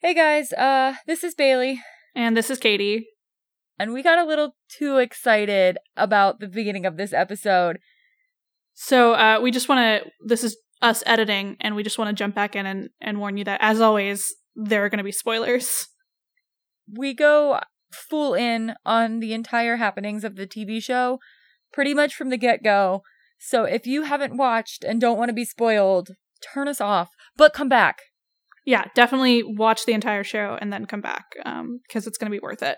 Hey guys, uh, this is Bailey, And this is Katie. and we got a little too excited about the beginning of this episode. So uh, we just want to. This is us editing, and we just want to jump back in and, and warn you that, as always, there are going to be spoilers. We go full in on the entire happenings of the TV show, pretty much from the get go. So if you haven't watched and don't want to be spoiled, turn us off, but come back. Yeah, definitely watch the entire show and then come back um, because it's going to be worth it.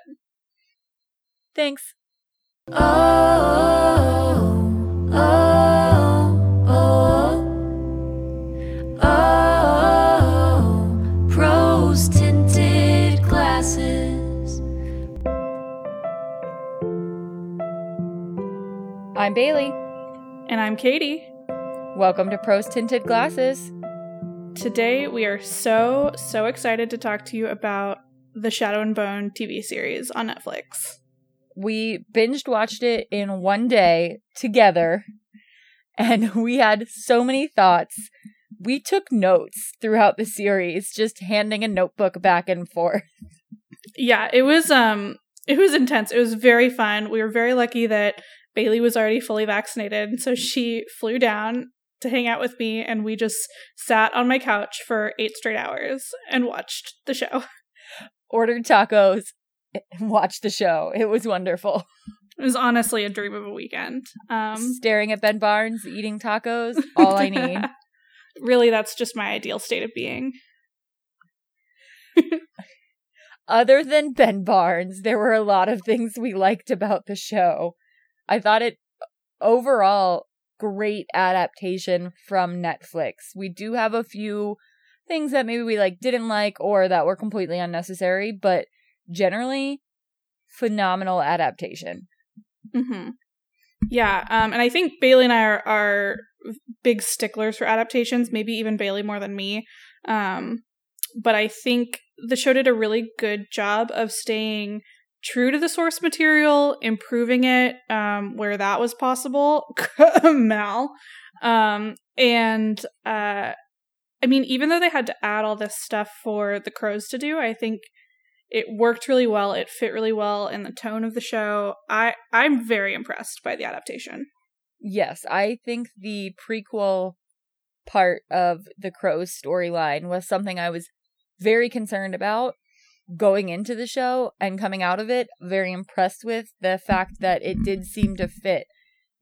Thanks. Oh, oh, oh, oh, Rose tinted glasses. I'm Bailey. And I'm Katie. Welcome to Pros Tinted Glasses. Today we are so, so excited to talk to you about the Shadow and Bone TV series on Netflix. We binged watched it in one day together, and we had so many thoughts. We took notes throughout the series, just handing a notebook back and forth. Yeah, it was um it was intense. It was very fun. We were very lucky that Bailey was already fully vaccinated, so she flew down to hang out with me and we just sat on my couch for 8 straight hours and watched the show. Ordered tacos, and watched the show. It was wonderful. It was honestly a dream of a weekend. Um Staring at Ben Barnes, eating tacos, all I need. really that's just my ideal state of being. Other than Ben Barnes, there were a lot of things we liked about the show. I thought it overall great adaptation from Netflix. We do have a few things that maybe we like didn't like or that were completely unnecessary, but generally phenomenal adaptation. Mm-hmm. Yeah, um, and I think Bailey and I are, are big sticklers for adaptations. Maybe even Bailey more than me. Um, but I think the show did a really good job of staying true to the source material, improving it um, where that was possible. Mal, um, and uh, I mean, even though they had to add all this stuff for the crows to do, I think it worked really well. It fit really well in the tone of the show. I i'm very impressed by the adaptation. Yes, I think the prequel part of the Crow's storyline was something I was very concerned about going into the show and coming out of it. Very impressed with the fact that it did seem to fit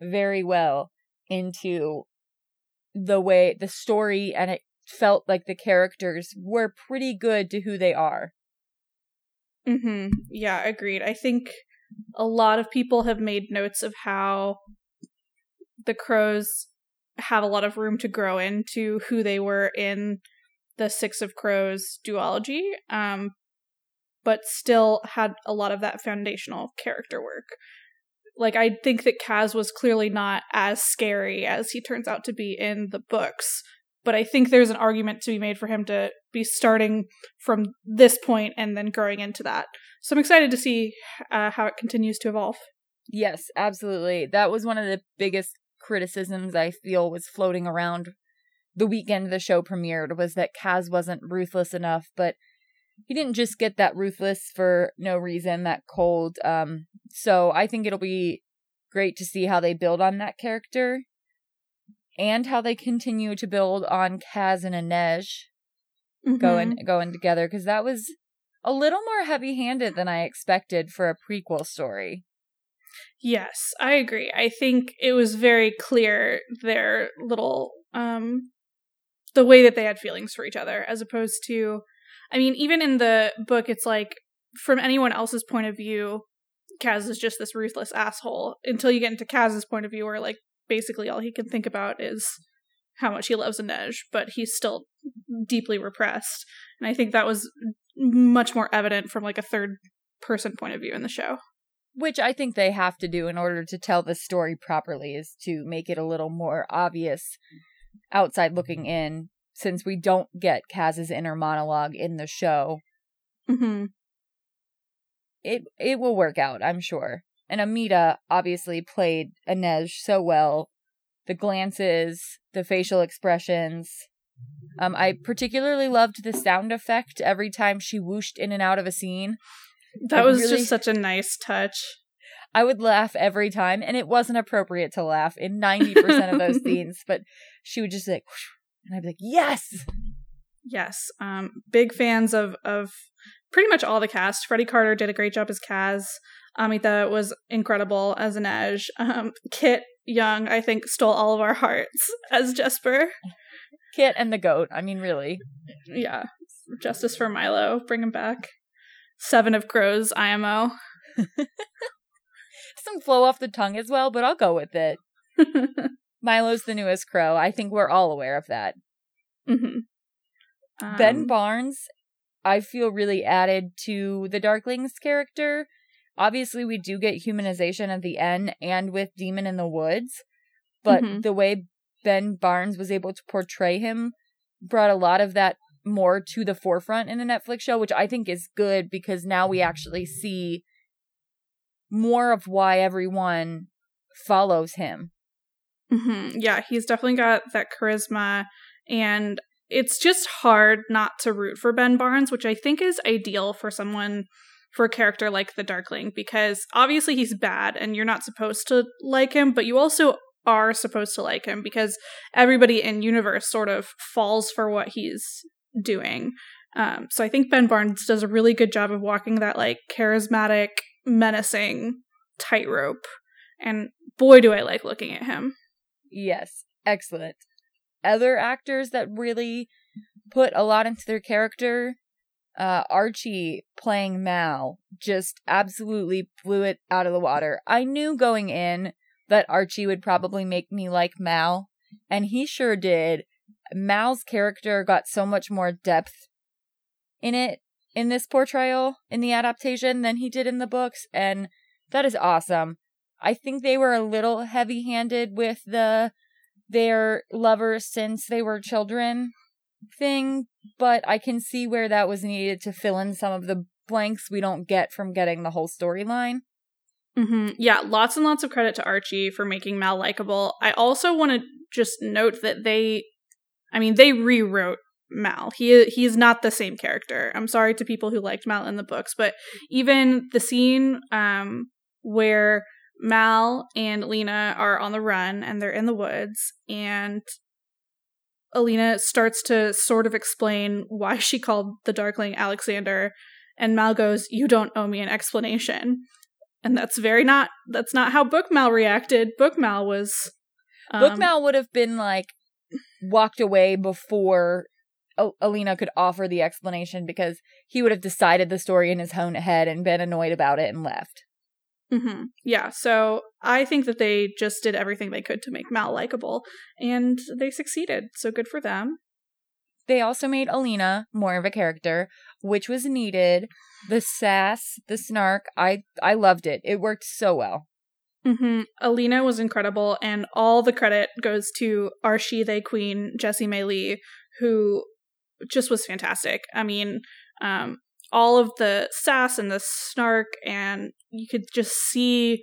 very well into the way the story and it felt like the characters were pretty good to who they are. mm-hmm yeah agreed i think a lot of people have made notes of how the crows have a lot of room to grow into who they were in the six of crows duology um but still had a lot of that foundational character work. Like i think that kaz was clearly not as scary as he turns out to be in the books but i think there's an argument to be made for him to be starting from this point and then growing into that. So i'm excited to see uh, how it continues to evolve. Yes, absolutely. That was one of the biggest criticisms I feel was floating around the weekend the show premiered was that Kaz wasn't ruthless enough, but he didn't just get that ruthless for no reason, that cold. Um, so I think it'll be great to see how they build on that character and how they continue to build on Kaz and Inej going going together because that was a little more heavy-handed than I expected for a prequel story. Yes, I agree. I think it was very clear their little um the way that they had feelings for each other as opposed to I mean even in the book it's like from anyone else's point of view Kaz is just this ruthless asshole until you get into Kaz's point of view where like basically all he can think about is how much he loves Inej, but he's still deeply repressed. And I think that was much more evident from like a third person point of view in the show. Which I think they have to do in order to tell the story properly is to make it a little more obvious outside looking in, since we don't get Kaz's inner monologue in the show. Mm-hmm. It it will work out, I'm sure. And Amita obviously played Inej so well. The glances, the facial expressions. Um, I particularly loved the sound effect every time she whooshed in and out of a scene. That It was really- just such a nice touch. I would laugh every time, and it wasn't appropriate to laugh in 90% of those scenes, but she would just like, whoosh, and I'd be like, yes! Yes, um, big fans of of pretty much all the cast. Freddie Carter did a great job as Kaz. Amita was incredible as Inej. Um, Kit Young, I think, stole all of our hearts as Jesper. Kit and the goat. I mean, really. Yeah, justice for Milo. Bring him back. Seven of Crows, IMO. Doesn't flow off the tongue as well, but I'll go with it. Milo's the newest crow. I think we're all aware of that. Mhm. ben Um, Barnes, I feel really added to the Darkling's character. Obviously, we do get humanization at the end and with Demon in the Woods, but Mhm. the way Ben Barnes was able to portray him brought a lot of that more to the forefront in the Netflix show, which I think is good because now we actually see more of why everyone follows him. Hmm Yeah, he's definitely got that charisma, and it's just hard not to root for Ben Barnes, which I think is ideal for someone for a character like the Darkling, because obviously he's bad and you're not supposed to like him, but you also are supposed to like him because everybody in universe sort of falls for what he's doing. Um, so I think Ben Barnes does a really good job of walking that like charismatic, menacing tightrope. And boy, do I like looking at him. Yes, excellent. Other actors that really put a lot into their character, uh, Archie playing Mal just absolutely blew it out of the water. I knew going in that Archie would probably make me like Mal, and he sure did. Mal's character got so much more depth in it in this portrayal in the adaptation than he did in the books, and that is awesome. I think they were a little heavy handed with the their lovers since they were children thing, but I can see where that was needed to fill in some of the blanks we don't get from getting the whole storyline. hmm Yeah, lots and lots of credit to Archie for making Mal likable. I also want to just note that they, I mean, they rewrote Mal. He he's not the same character. I'm sorry to people who liked Mal in the books, but even the scene um, where Mal and Alina are on the run and they're in the woods, and Alina starts to sort of explain why she called the Darkling Alexander, and Mal goes, "You don't owe me an explanation." and that's very not that's not how bookmal reacted bookmal was um, Bookmal would have been like walked away before Alina could offer the explanation because he would have decided the story in his own head and been annoyed about it and left. Mhm. yeah so i think that they just did everything they could to make mal likable and they succeeded so good for them They also made Alina more of a character, which was needed. The sass, the snark, I I loved it. It worked so well. hmm alina was incredible and all the credit goes to our she they queen jessie Mei Li who just was fantastic i mean um all of the sass and the snark and you could just see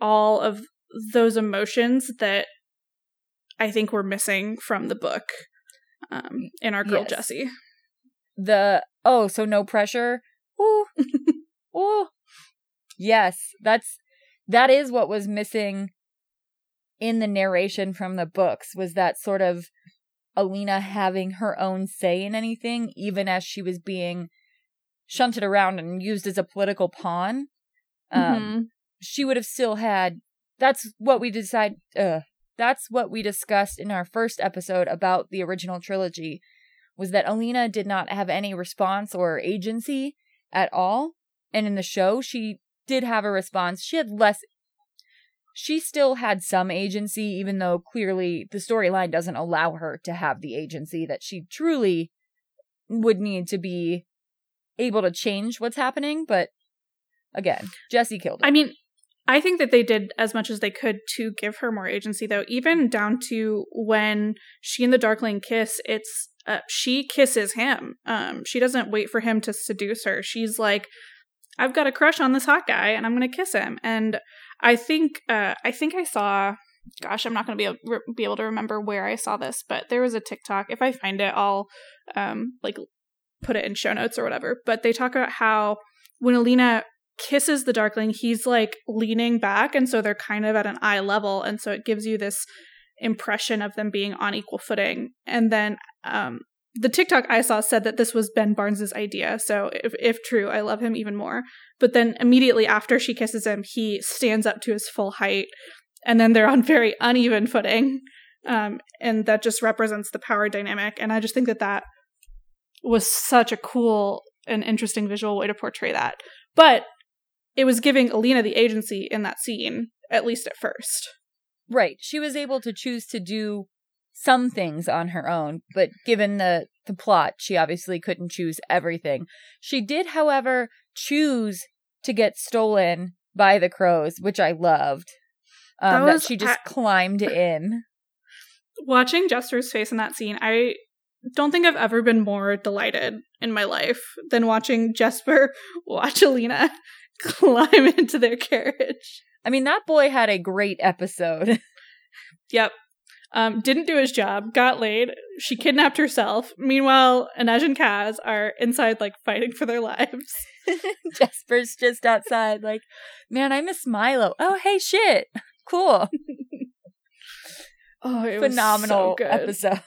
all of those emotions that I think we're missing from the book um, in our girl Yes. Jessie. The oh, so no pressure. Ooh. Ooh. Yes, that's that is what was missing in the narration from the books was that sort of Alina having her own say in anything, even as she was being shunted around and used as a political pawn. Um, Mhm. she would have still had that's what we decide uh that's what we discussed in our first episode about the original trilogy was that Alina did not have any response or agency at all and in the show she did have a response she had less she still had some agency even though clearly the storyline doesn't allow her to have the agency that she truly would need to be able to change what's happening but again Jesse killed it I mean, I think that they did as much as they could to give her more agency, though. Even down to when she and the Darkling kiss, it's uh, she kisses him. Um, she doesn't wait for him to seduce her. She's like, "I've got a crush on this hot guy, and I'm going to kiss him." And I think, uh, I think I saw gosh, I'm not going to be able, re- be able to remember where I saw this, but there was a TikTok. If I find it, I'll um like put it in show notes or whatever. But they talk about how when Alina kisses the Darkling, he's like leaning back, and so they're kind of at an eye level, and so it gives you this impression of them being on equal footing. And then um the TikTok I saw said that this was Ben Barnes's idea. So if if true, I love him even more. But then immediately after she kisses him, he stands up to his full height and then they're on very uneven footing. Um, and that just represents the power dynamic. And I just think that that was such a cool and interesting visual way to portray that. But it was giving Alina the agency in that scene, at least at first. Right. She was able to choose to do some things on her own, but given the the plot, she obviously couldn't choose everything. She did, however, choose to get stolen by the crows, which I loved. Um, that, That she just I- climbed in. Watching Jesper's face in that scene, I don't think I've ever been more delighted in my life than watching Jesper watch Alina climb into their carriage. I mean, that boy had a great episode. Yep. Um, didn't do his job, got laid. She kidnapped herself. Meanwhile, Inej and Kaz are inside, like, fighting for their lives. Jesper's just outside, like, man, I miss Milo. Oh, hey, shit. Cool. Oh, it was Phenomenal so good. episode.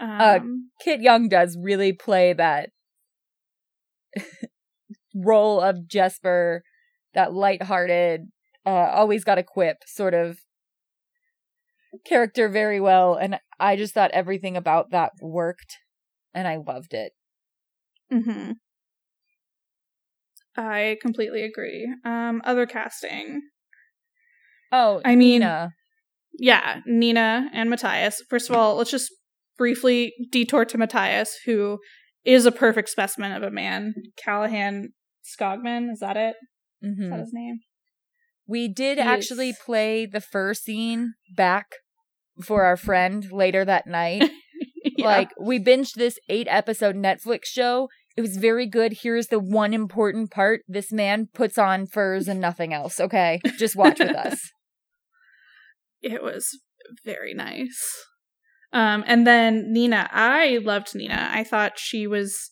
Um, Kit Young does really play that role of Jesper, that lighthearted, uh, always got a quip sort of character very well. And I just thought everything about that worked and I loved it. Mm-hmm. I completely agree. Um, other casting. Oh, I mean- Nina. Yeah, Nina and Matthias. First of all, let's just briefly detour to Matthias, who is a perfect specimen of a man. Calahan Skogman, is that it? Is Mhm. that his name? We did actually play the first scene back for our friend later that night. Yeah. Like we binged this eight episode Netflix show. It was very good. Here's the one important part. This man puts on furs and nothing else. Okay. Just watch with us. it was very nice. Um, and then Nina, I loved Nina. I thought she was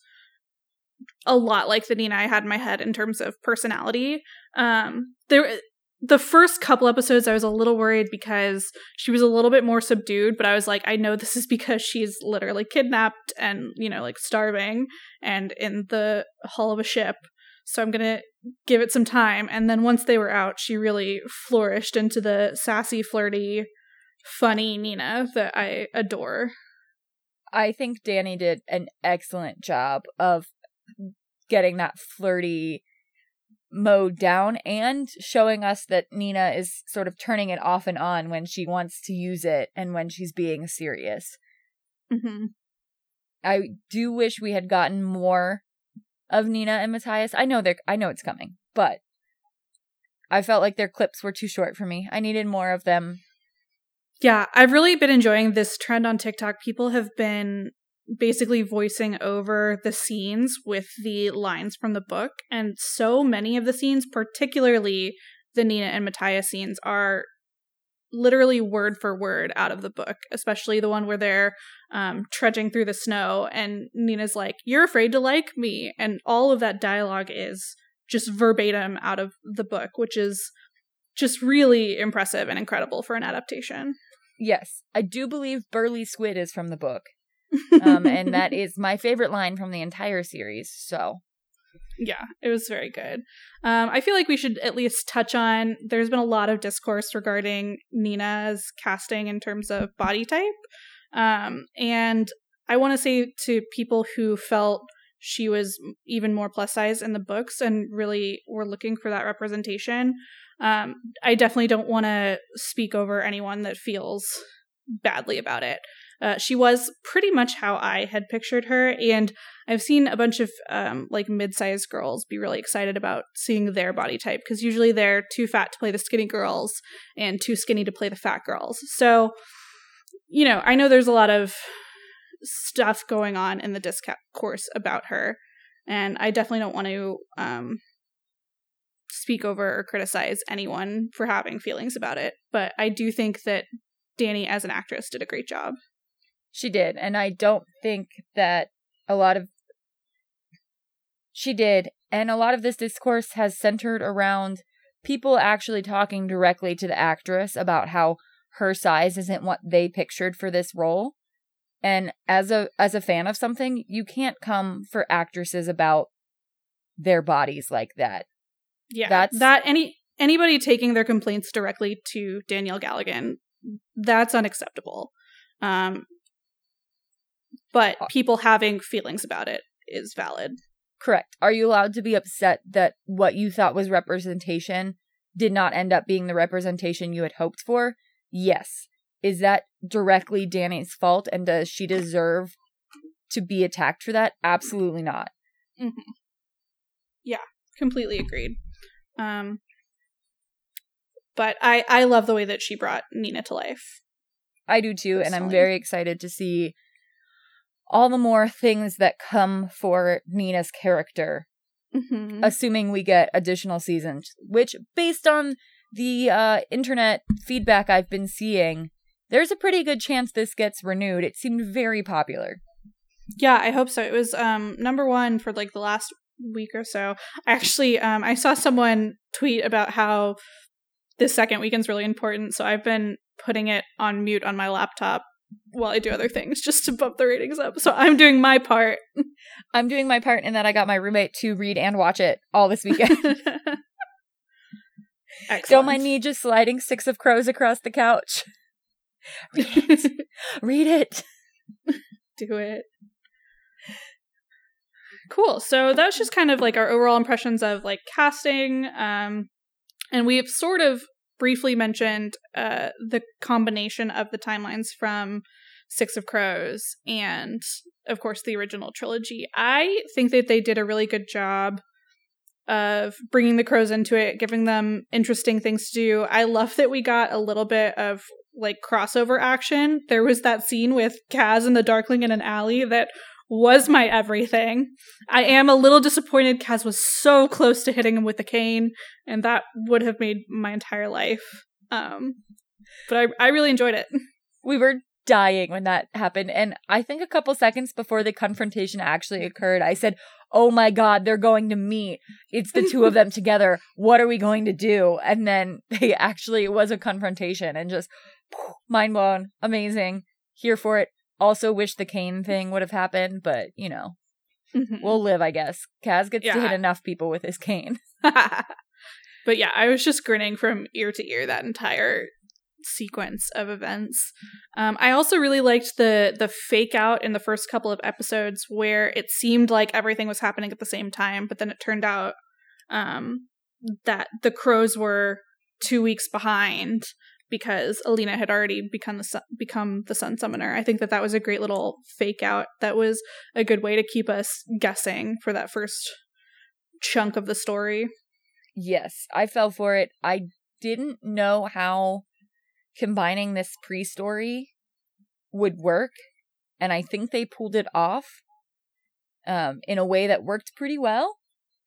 a lot like the Nina I had in my head in terms of personality. Um, there, the first couple episodes, I was a little worried because she was a little bit more subdued. But I was like, I know this is because she's literally kidnapped and you know, like starving and in the hull of a ship. So I'm gonna give it some time. And then once they were out, she really flourished into the sassy, flirty, funny Nina that I adore. I think Danny did an excellent job of getting that flirty mode down and showing us that Nina is sort of turning it off and on when she wants to use it and when she's being serious. Mm-hmm. I do wish we had gotten more of Nina and Matthias. I know they're I know it's coming, but I felt like their clips were too short for me. I needed more of them. Yeah, I've really been enjoying this trend on TikTok. People have been basically voicing over the scenes with the lines from the book. And so many of the scenes, particularly the Nina and Matthias scenes, are literally word for word out of the book, especially the one where they're um, trudging through the snow and Nina's like, You're afraid to like me. And all of that dialogue is just verbatim out of the book, which is just really impressive and incredible for an adaptation. Yes, I do believe Burly Squid is from the book. Um, and that is my favorite line from the entire series. So, yeah, it was very good. Um, I feel like we should at least touch on. There's been a lot of discourse regarding Nina's casting in terms of body type, um, and I want to say to people who felt she was even more plus size in the books and really were looking for that representation. Um, I definitely don't want to speak over anyone that feels badly about it. Uh, she was pretty much how I had pictured her, and I've seen a bunch of um, like mid-sized girls be really excited about seeing their body type because usually they're too fat to play the skinny girls and too skinny to play the fat girls. So, you know, I know there's a lot of stuff going on in the discourse about her, and I definitely don't want to um, speak over or criticize anyone for having feelings about it, but I do think that Danny as an actress did a great job. She did, and I don't think that a lot of she did, and a lot of this discourse has centered around people actually talking directly to the actress about how her size isn't what they pictured for this role. And as a as a fan of something, you can't come for actresses about their bodies like that. Yeah, That's- that any anybody taking their complaints directly to Danielle Galligan, that's unacceptable. Um, but Uh, people having feelings about it is valid. Correct. Are you allowed to be upset that what you thought was representation did not end up being the representation you had hoped for? Yes. Is that directly Danny's fault and does she deserve to be attacked for that? Absolutely not. Yeah, completely agreed. Um, but I I love the way that she brought Nina to life. I do too, and I'm very excited to see all the more things that come for Nina's character, Mhm. assuming we get additional seasons, which based on the uh internet feedback I've been seeing, there's a pretty good chance this gets renewed. It seemed very popular. Yeah, I hope so. It was um number one for like the last week or so. Actually, um I saw someone tweet about how this second weekend's really important, so I've been putting it on mute on my laptop while I do other things just to bump the ratings up. So I'm doing my part. I'm doing my part in that I got my roommate to read and watch it all this weekend. Excellent. Don't mind me just sliding six of crows across the couch. Read it. Read it. do it. Cool. So that's just kind of like our overall impressions of like casting. Um, and we've sort of briefly mentioned uh, the combination of the timelines from Six of Crows and, of course, the original trilogy. I think that they did a really good job of bringing the crows into it, giving them interesting things to do. I love that we got a little bit of like crossover action. There was that scene with Kaz and the Darkling in an alley that was my everything. I am a little disappointed Kaz was so close to hitting him with the cane, and that would have made my entire life. Um, but I, I really enjoyed it. We were dying when that happened. And I think a couple seconds before the confrontation actually occurred, I said, Oh my God, they're going to meet. It's the two of them together. What are we going to do? And then they actually, it was a confrontation and just mind blown. Amazing. Here for it. Also wish the cane thing would have happened, but you know, we'll live, I guess. Kaz gets to hit enough people with his cane. but yeah, I was just grinning from ear to ear that entire sequence of events. Um, I also really liked the the fake out in the first couple of episodes where it seemed like everything was happening at the same time, but then it turned out um, that the crows were two weeks behind because Alina had already become the sun, become the sun summoner. I think that that was a great little fake out. That was a good way to keep us guessing for that first chunk of the story. Yes, I fell for it. I didn't know how combining this pre story would work, and I think they pulled it off um, in a way that worked pretty well.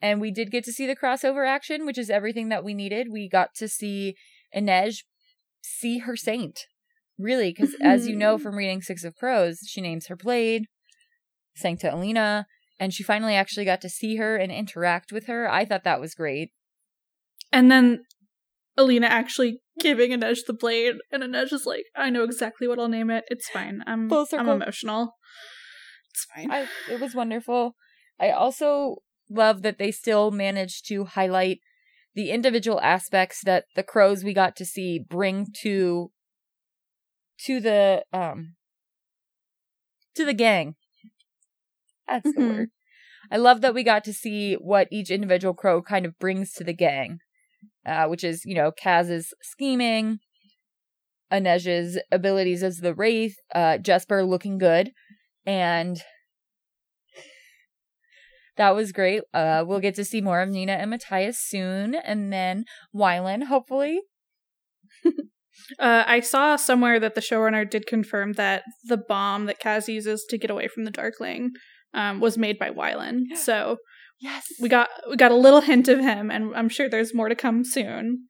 And we did get to see the crossover action, which is everything that we needed. We got to see Inej see her saint, really, because as you know mm-hmm. from reading Six of Crows, she names her blade Sancta Alina, and she finally actually got to see her and interact with her. I thought that was great. And then Alina actually giving Inej the blade, and Inej is like, I know exactly what I'll name it. It's fine. I'm I'm emotional. It's fine. I it was wonderful. I also love that they still managed to highlight the individual aspects that the crows we got to see bring to to the um to the gang. That's the Mhm. word. I love that we got to see what each individual crow kind of brings to the gang, uh, which is you know Kaz's scheming, Inej's abilities as the wraith, uh, Jesper looking good, and that was great. Uh, we'll get to see more of Nina and Matthias soon, and then Wylan, hopefully. Uh, I saw somewhere that the showrunner did confirm that the bomb that Kaz uses to get away from the Darkling um, was made by Wylan. So Yes. we got we got a little hint of him, and I'm sure there's more to come soon.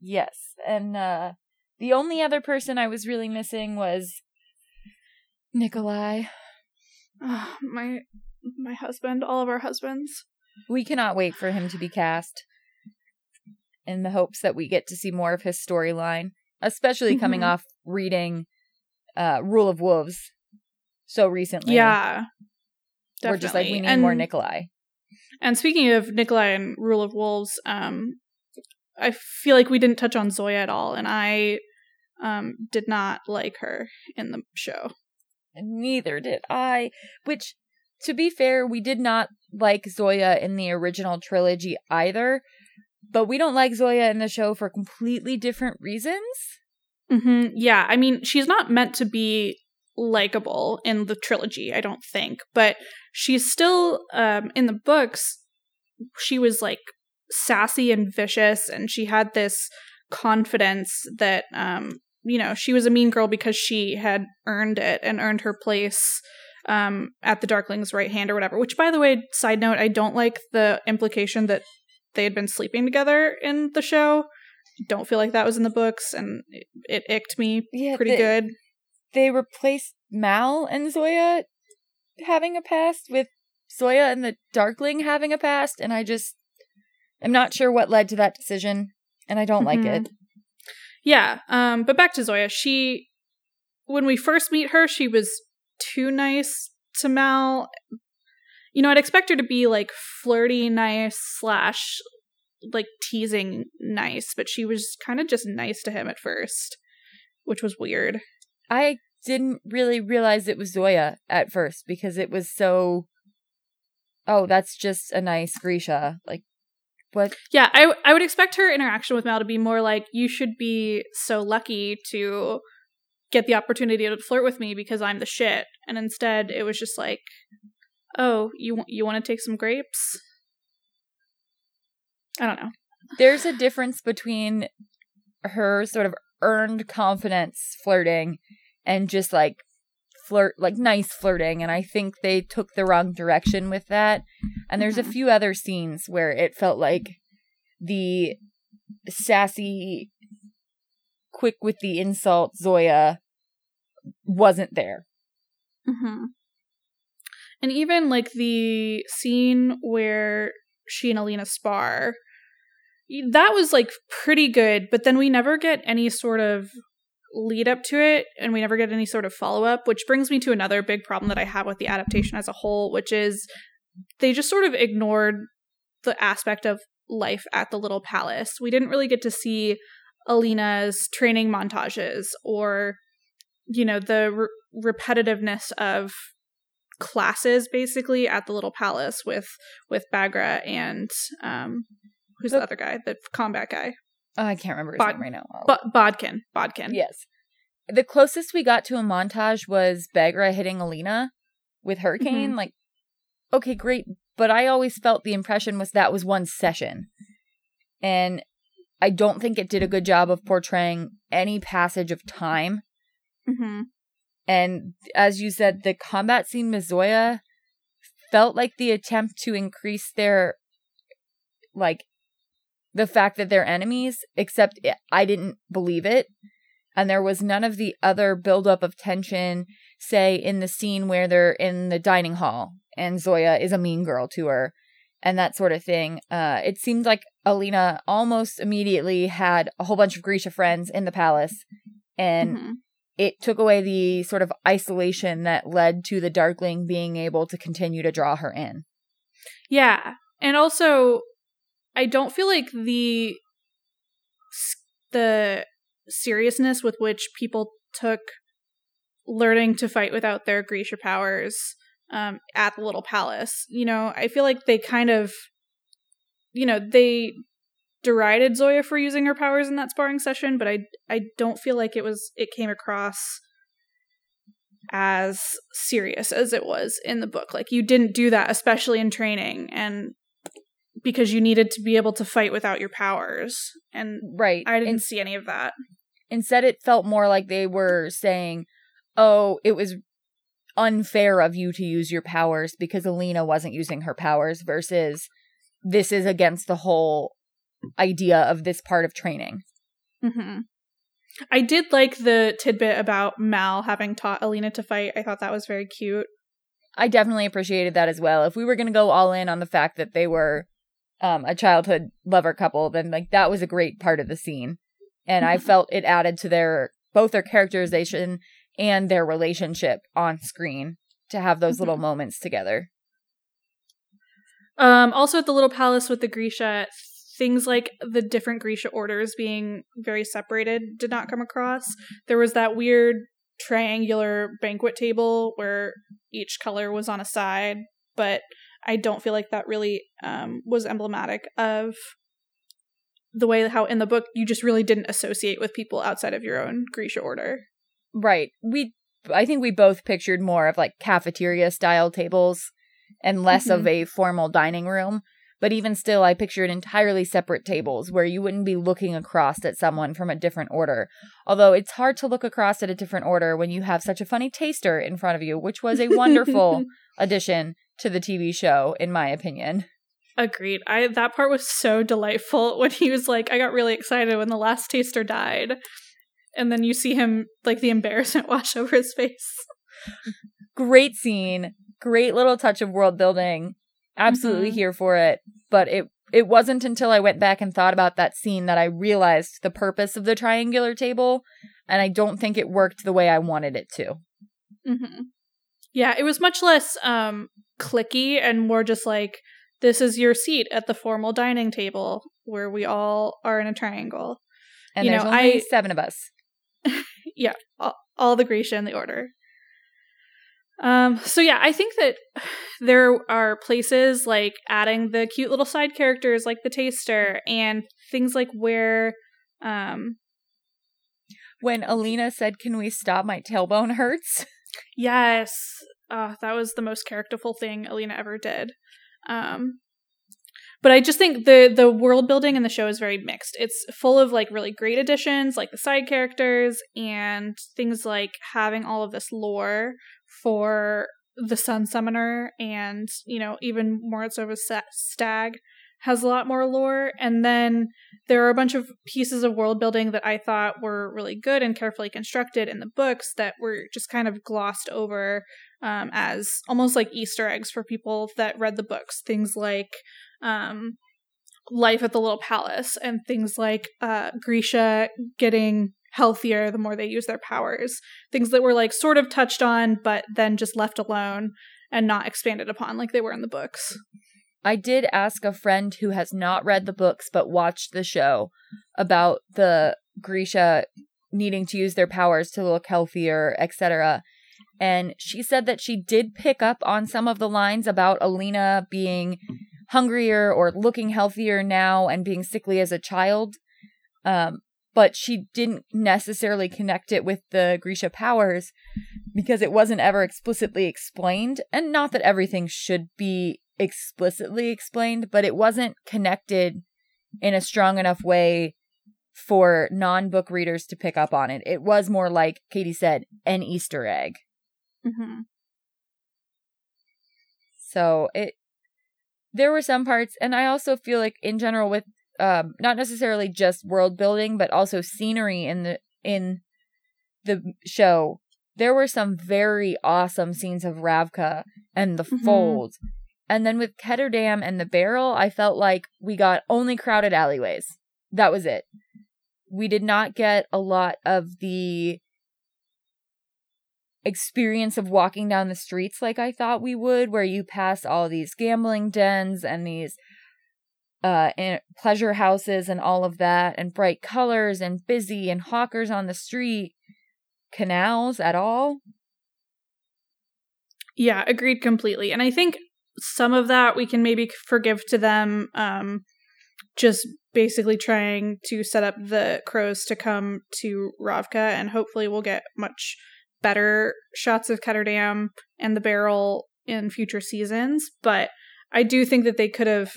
Yes. And uh the only other person I was really missing was Nikolai. Ah, my my husband, all of our husbands. We cannot wait for him to be cast in the hopes that we get to see more of his storyline, especially coming Mhm. off reading uh Rule of Wolves so recently. Yeah, We're just like we definitely. need more Nikolai. And speaking of Nikolai and Rule of Wolves, um, I feel like we didn't touch on Zoya at all, and I um, did not like her in the show. Neither did I. Which, to be fair, we did not like Zoya in the original trilogy either. But we don't like Zoya in the show for completely different reasons. hmm Yeah, I mean, she's not meant to be likable in the trilogy, I don't think, but she's still um, in the books. She was like sassy and vicious, and she had this confidence that um, you know she was a mean girl because she had earned it and earned her place um, at the Darkling's right hand or whatever. Which, by the way, side note, I don't like the implication that they had been sleeping together in the show. Don't feel like that was in the books, and it, it icked me Yeah, pretty the- good. They replaced Mal and Zoya having a past with Zoya and the Darkling having a past, and I just am not sure what led to that decision, and I don't like Mhm. it. Yeah, um, but back to Zoya. She, when we first meet her, she was too nice to Mal. You know, I'd expect her to be like flirty, nice slash like teasing nice, but she was kind of just nice to him at first, which was weird. I didn't really realize it was Zoya at first because it was so. Oh, that's just a nice Grisha. Like, what? Yeah, I I would expect her interaction with Mal to be more like you should be so lucky to get the opportunity to flirt with me because I'm the shit. And instead, it was just like, "Oh, you want you want to take some grapes?" I don't know. There's a difference between her sort of earned confidence flirting and just like flirt, like nice flirting. And I think they took the wrong direction with that. And there's Mhm. a few other scenes where it felt like the sassy, quick with the insult Zoya wasn't there. Mm-hmm. And even like the scene where she and Alina spar, that was like pretty good, but then we never get any sort of lead up to it and we never get any sort of follow up, which brings me to another big problem that I have with the adaptation as a whole, which is they just sort of ignored the aspect of life at the little palace. We didn't really get to see Alina's training montages or you know the re- repetitiveness of classes basically at the little palace with with Bagra and um who's the The- other guy the combat guy Oh, I can't remember his Bod- name right now. Bo- Bodkin Bodkin Yes. The closest we got to a montage was Bagra hitting Alina with Hurricane. Like, okay, great. But I always felt the impression was that was one session. And I don't think it did a good job of portraying any passage of time. hmm And as you said, the combat scene with Zoya felt like the attempt to increase their, like, the fact that they're enemies, except it, I didn't believe it. And there was none of the other buildup of tension, say, in the scene where they're in the dining hall and Zoya is a mean girl to her and that sort of thing. Uh, it seemed like Alina almost immediately had a whole bunch of Grisha friends in the palace. And Mhm. it took away the sort of isolation that led to the Darkling being able to continue to draw her in. yeah and also I don't feel like the the seriousness with which people took learning to fight without their Grisha powers um, at the little palace. You know, I feel like they kind of, you know, they derided Zoya for using her powers in that sparring session, but I I don't feel like it was it came across as serious as it was in the book. Like you didn't do that, especially in training, and because you needed to be able to fight without your powers, and Right. I didn't In- see any of that. instead, it felt more like they were saying, oh, it was unfair of you to use your powers because Alina wasn't using her powers versus this is against the whole idea of this part of training. hmm I did like the tidbit about Mal having taught Alina to fight. I thought that was very cute. I definitely appreciated that as well. If we were going to go all in on the fact that they were um, a childhood lover couple, then like that was a great part of the scene, and I felt it added to their both their characterization and their relationship on screen to have those little moments together. Um, also at the little palace with the Grisha, things like the different Grisha orders being very separated did not come across. There was that weird triangular banquet table where each color was on a side, but I don't feel like that really um, was emblematic of the way how in the book you just really didn't associate with people outside of your own Grisha order. Right. We I think we both pictured more of like cafeteria style tables and less of mm-hmm. a formal dining room. But even still, I pictured entirely separate tables where you wouldn't be looking across at someone from a different order. Although it's hard to look across at a different order when you have such a funny taster in front of you, which was a wonderful addition to the TV show, in my opinion. Agreed. I that part was so delightful when he was like, I got really excited when the last taster died. And then you see him like the embarrassment wash over his face. Great scene, great little touch of world building. Absolutely Mhm. here for it. But it it wasn't until I went back and thought about that scene that I realized the purpose of the triangular table, and I don't think it worked the way I wanted it to. hmm Yeah, it was much less um clicky and more just like this is your seat at the formal dining table where we all are in a triangle. And You there's know, only I- seven of us. yeah, all, all the Grisha in the order. Um, so yeah, I think that there are places like adding the cute little side characters like the taster and things like where um When Alina said, Can we stop? My tailbone hurts. yes, uh, that was the most characterful thing Alina ever did. Um but I just think the the world building in the show is very mixed. It's full of like really great additions, like the side characters and things like having all of this lore for the Sun Summoner, and you know even Morozova's Stag has a lot more lore. And then there are a bunch of pieces of world building that I thought were really good and carefully constructed in the books that were just kind of glossed over um, as almost like Easter eggs for people that read the books. Things like um, life at the little palace and things like uh, Grisha getting healthier the more they use their powers. Things that were like sort of touched on, but then just left alone and not expanded upon like they were in the books. I did ask a friend who has not read the books but watched the show about the Grisha needing to use their powers to look healthier, etc. And she said that she did pick up on some of the lines about Alina being hungrier or looking healthier now and being sickly as a child. Um, but she didn't necessarily connect it with the Grisha powers because it wasn't ever explicitly explained. And not that everything should be explicitly explained, but it wasn't connected in a strong enough way for non book readers to pick up on it. It was more like Katie said, an Easter egg. Mm-hmm. So it there were some parts and I also feel like in general with um not necessarily just world building but also scenery in the in the show there were some very awesome scenes of Ravka and the Mhm. fold. And then with Ketterdam and the barrel, I felt like we got only crowded alleyways. That was it. We did not get a lot of the experience of walking down the streets like I thought we would, where you pass all these gambling dens and these uh pleasure houses and all of that, and bright colors and busy and hawkers on the street, canals at all. Yeah, agreed completely. And I think some of that we can maybe forgive to them um just basically trying to set up the crows to come to Ravka and hopefully we'll get much better shots of Ketterdam and the barrel in future seasons, but I do think that they could have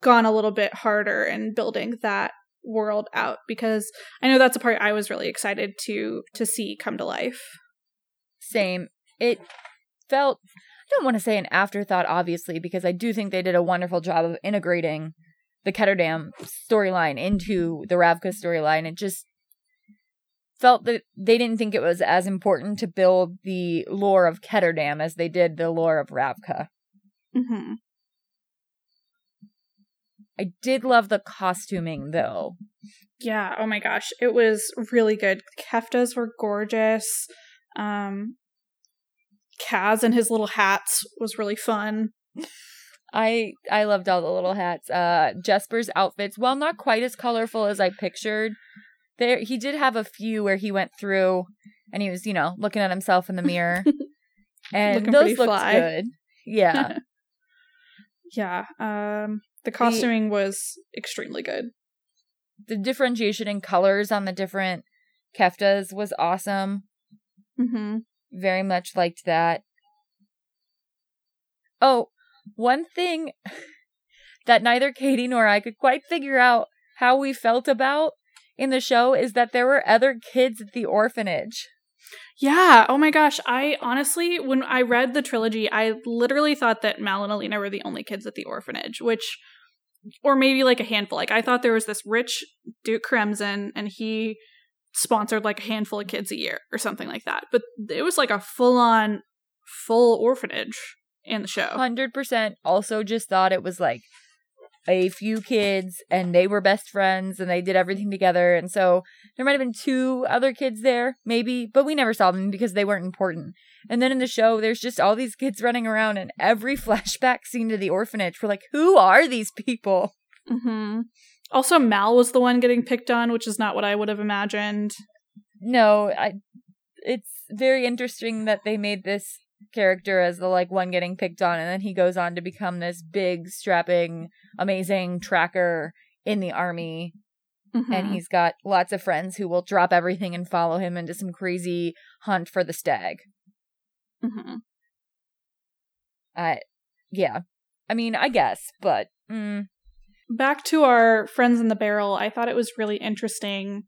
gone a little bit harder in building that world out because I know that's a part I was really excited to to see come to life. Same. It felt I don't want to say an afterthought, obviously, because I do think they did a wonderful job of integrating the Ketterdam storyline into the Ravka storyline. It just felt that they didn't think it was as important to build the lore of Ketterdam as they did the lore of Ravka. Mm-hmm. I did love the costuming though. Yeah, oh my gosh, it was really good. Keftas were gorgeous. Um Kaz and his little hats was really fun. I I loved all the little hats. Uh Jesper's outfits, while not quite as colorful as I pictured, there he did have a few where he went through and he was, you know, looking at himself in the mirror. and Looking those looked fly. good. Yeah. yeah, um the costuming was extremely good. the differentiation in colors on the different keftas was awesome. Mm-hmm. Very much liked that. Oh, one thing that neither Katie nor I could quite figure out how we felt about in the show is that there were other kids at the orphanage. Yeah. Oh my gosh. I honestly, when I read the trilogy, I literally thought that Mal and Alina were the only kids at the orphanage, which, or maybe like a handful. Like I thought there was this rich Duke Keramsov and he sponsored like a handful of kids a year or something like that. But it was like a full on, full orphanage in the show. 100% also just thought it was like a few kids and they were best friends and they did everything together. And so there might have been two other kids there, maybe, but we never saw them because they weren't important. And then in the show, there's just all these kids running around and every flashback scene to the orphanage, we're like, who are these people? hmm Also, Mal was the one getting picked on, which is not what I would have imagined. No, I. It's very interesting that they made this character as the like one getting picked on, and then he goes on to become this big, strapping, amazing tracker in the army, Mhm. and he's got lots of friends who will drop everything and follow him into some crazy hunt for the stag. Mhm. Uh, yeah, I mean, I guess, but mm, back to our friends in the barrel, I thought it was really interesting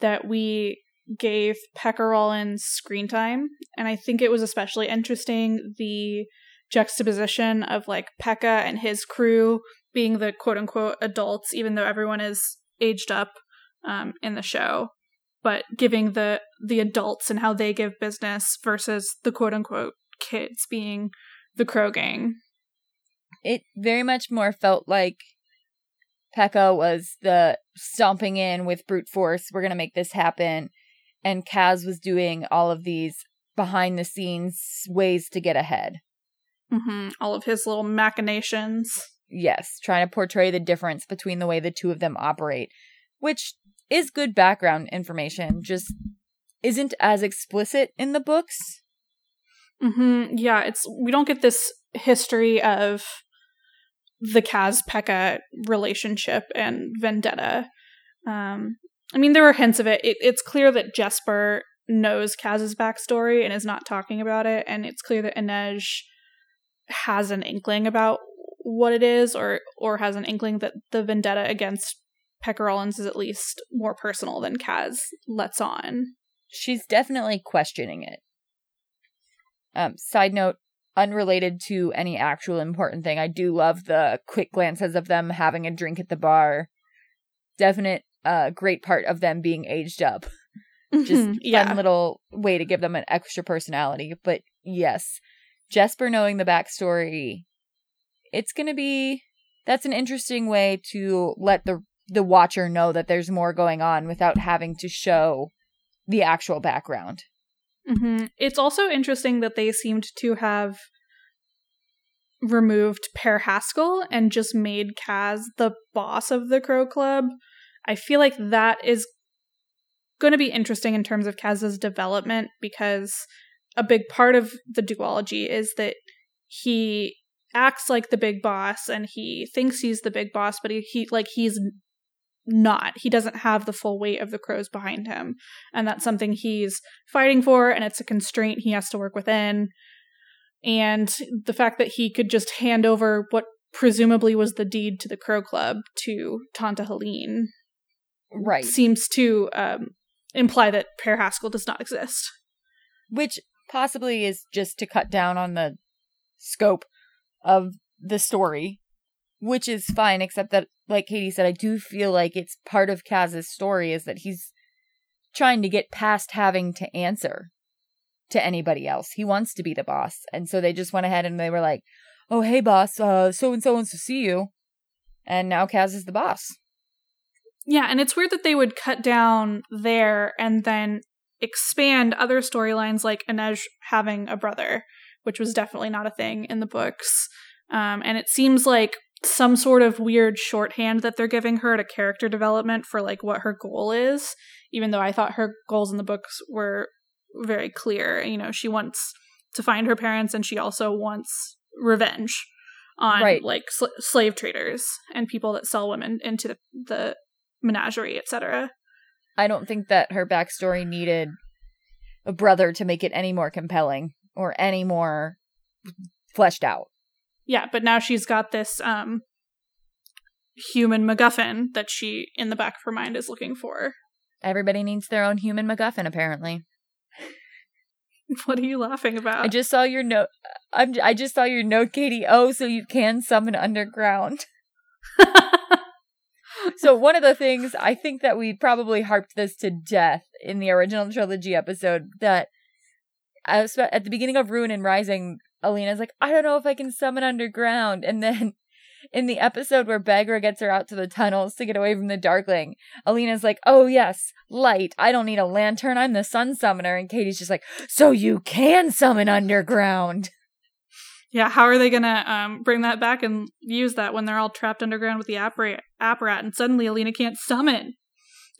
that we gave Rollins screen time, and I think it was especially interesting the juxtaposition of like Pekka and his crew being the quote unquote adults, even though everyone is aged up um, in the show, but giving the the adults and how they give business versus the quote unquote kids being the Crow Gang. it very much more felt like Pekka was the stomping in with brute force. We're gonna make this happen, and Kaz was doing all of these behind the scenes ways to get ahead. hmm All of his little machinations. Yes, trying to portray the difference between the way the two of them operate, which is good background information. Just isn't as explicit in the books. hmm Yeah, it's we don't get this history of the Kaz Pekka relationship and vendetta. Um, I mean, there were hints of it. it. It's clear that Jesper knows Kaz's backstory and is not talking about it, and it's clear that Inej has an inkling about what it is, or or has an inkling that the vendetta against Pekka Rollins is at least more personal than Kaz lets on. she's definitely questioning it. Um, side note, unrelated to any actual important thing, I do love the quick glances of them having a drink at the bar. Definite, uh, great part of them being aged up. Just Mhm, yeah. fun little way to give them an extra personality. But yes, Jesper knowing the backstory, it's gonna be that's an interesting way to let the the watcher know that there's more going on without having to show the actual background. hmm It's also interesting that they seemed to have removed Per Haskell and just made Kaz the boss of the Crow Club. I feel like that is going to be interesting in terms of Kaz's development because a big part of the duology is that he acts like the big boss and he thinks he's the big boss, but he, he like he's not. He doesn't have the full weight of the crows behind him. And that's something he's fighting for, and it's a constraint he has to work within. And the fact that he could just hand over what presumably was the deed to the Crow Club to Tante Heleen Right. seems to um, imply that Per Haskell does not exist. Which possibly is just to cut down on the scope of the story, which is fine, except that, like Katie said, I do feel like it's part of Kaz's story is that he's trying to get past having to answer to anybody else. He wants to be the boss. And so they just went ahead and they were like, oh, hey, boss, uh, so and so wants to see you. And now Kaz is the boss. Yeah, and it's weird that they would cut down there and then expand other storylines like Inej having a brother, which was definitely not a thing in the books. Um, and it seems like some sort of weird shorthand that they're giving her to character development for like what her goal is, even though I thought her goals in the books were very clear. You know, she wants to find her parents and she also wants revenge on Right. like sl- slave traders and people that sell women into the, the menagerie, etc. I don't think that her backstory needed a brother to make it any more compelling or any more fleshed out. Yeah, but now she's got this um human MacGuffin that she in the back of her mind is looking for. Everybody needs their own human MacGuffin, apparently. What are you laughing about? I just saw your note. I'm. I just saw your note, Katie. Oh, so you can summon underground. So one of the things I think that we probably harped this to death in the original trilogy episode that uh, was, at the beginning of Ruin and Rising, Alina's like, I don't know if I can summon underground, and then in the episode where Baghra gets her out to the tunnels to get away from the Darkling, Alina's like, Oh yes, light. I don't need a lantern. I'm the Sun Summoner, and Katie's just like, So you can summon underground. Yeah, how are they gonna um bring that back and use that when they're all trapped underground with the appara- apparat and suddenly Alina can't summon?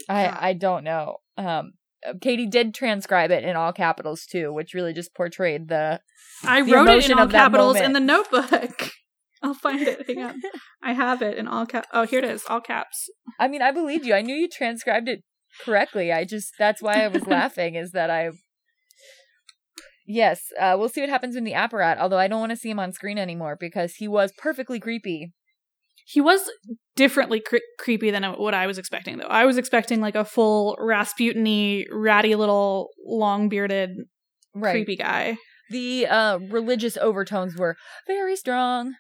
I I don't know. Um, Katie did transcribe it in all capitals too, which really just portrayed the I The wrote it in all capitals in the notebook. I'll find it. Hang on. I have it in all cap. Oh, here it is, all caps. I mean, I believed you. I knew you transcribed it correctly. I just that's why I was laughing is that I Yes, uh, we'll see what happens in the apparat, although I don't want to see him on screen anymore because he was perfectly creepy. He was differently cre- creepy than what I was expecting, though. I was expecting like a full Rasputin-y, ratty little long bearded Right. creepy guy. The uh religious overtones were very strong.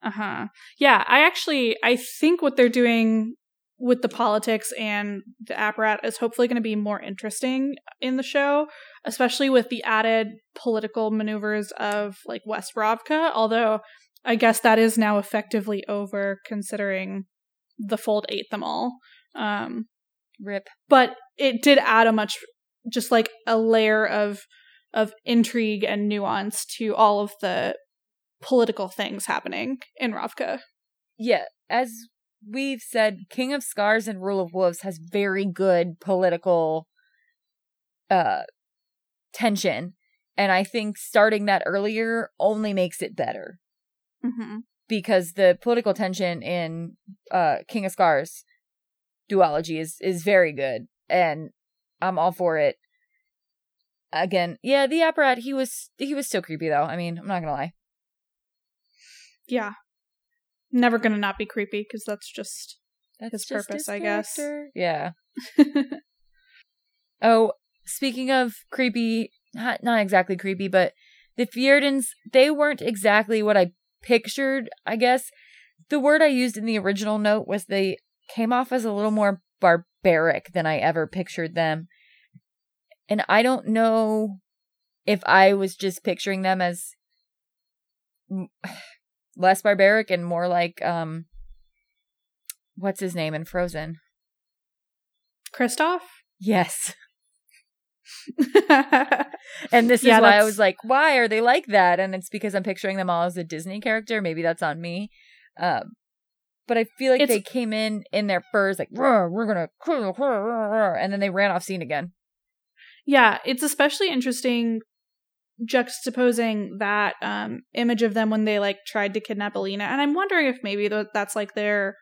Uh-huh. Yeah, I actually I think what they're doing with the politics and the apparat is hopefully going to be more interesting in the show, especially with the added political maneuvers of like West Ravka, although I guess that is now effectively over considering the Fold ate them all. Um Rip. but it did add a much just like a layer of of intrigue and nuance to all of the political things happening in Ravka. Yeah, as we've said, King of Scars and Rule of Wolves has very good political uh tension. And I think starting that earlier only makes it better. Mm-hmm. Because the political tension in uh King of Scars duology is is very good. And I'm all for it. Again, yeah, the apparat he was he was still creepy though. I mean, I'm not gonna lie. Yeah. Never gonna not be creepy because that's just That's His just purpose, his I guess. Yeah. Oh, speaking of creepy, not, not exactly creepy, but the Fjerdans, they weren't exactly what I pictured, I guess. The word I used in the original note was they came off as a little more barbaric than I ever pictured them. And I don't know if I was just picturing them as m- less barbaric and more like um what's his name in Frozen? Kristoff. Yes. And this Yeah, is why I was like, why are they like that? And it's because I'm picturing them all as a Disney character. Maybe that's on me. Um, but I feel like It's- they came in in their furs like, "Roar, we're roar, roar," and then they ran off scene again. Yeah, it's especially interesting juxtaposing that um, image of them when they like tried to kidnap Alina, and I'm wondering if maybe that's like their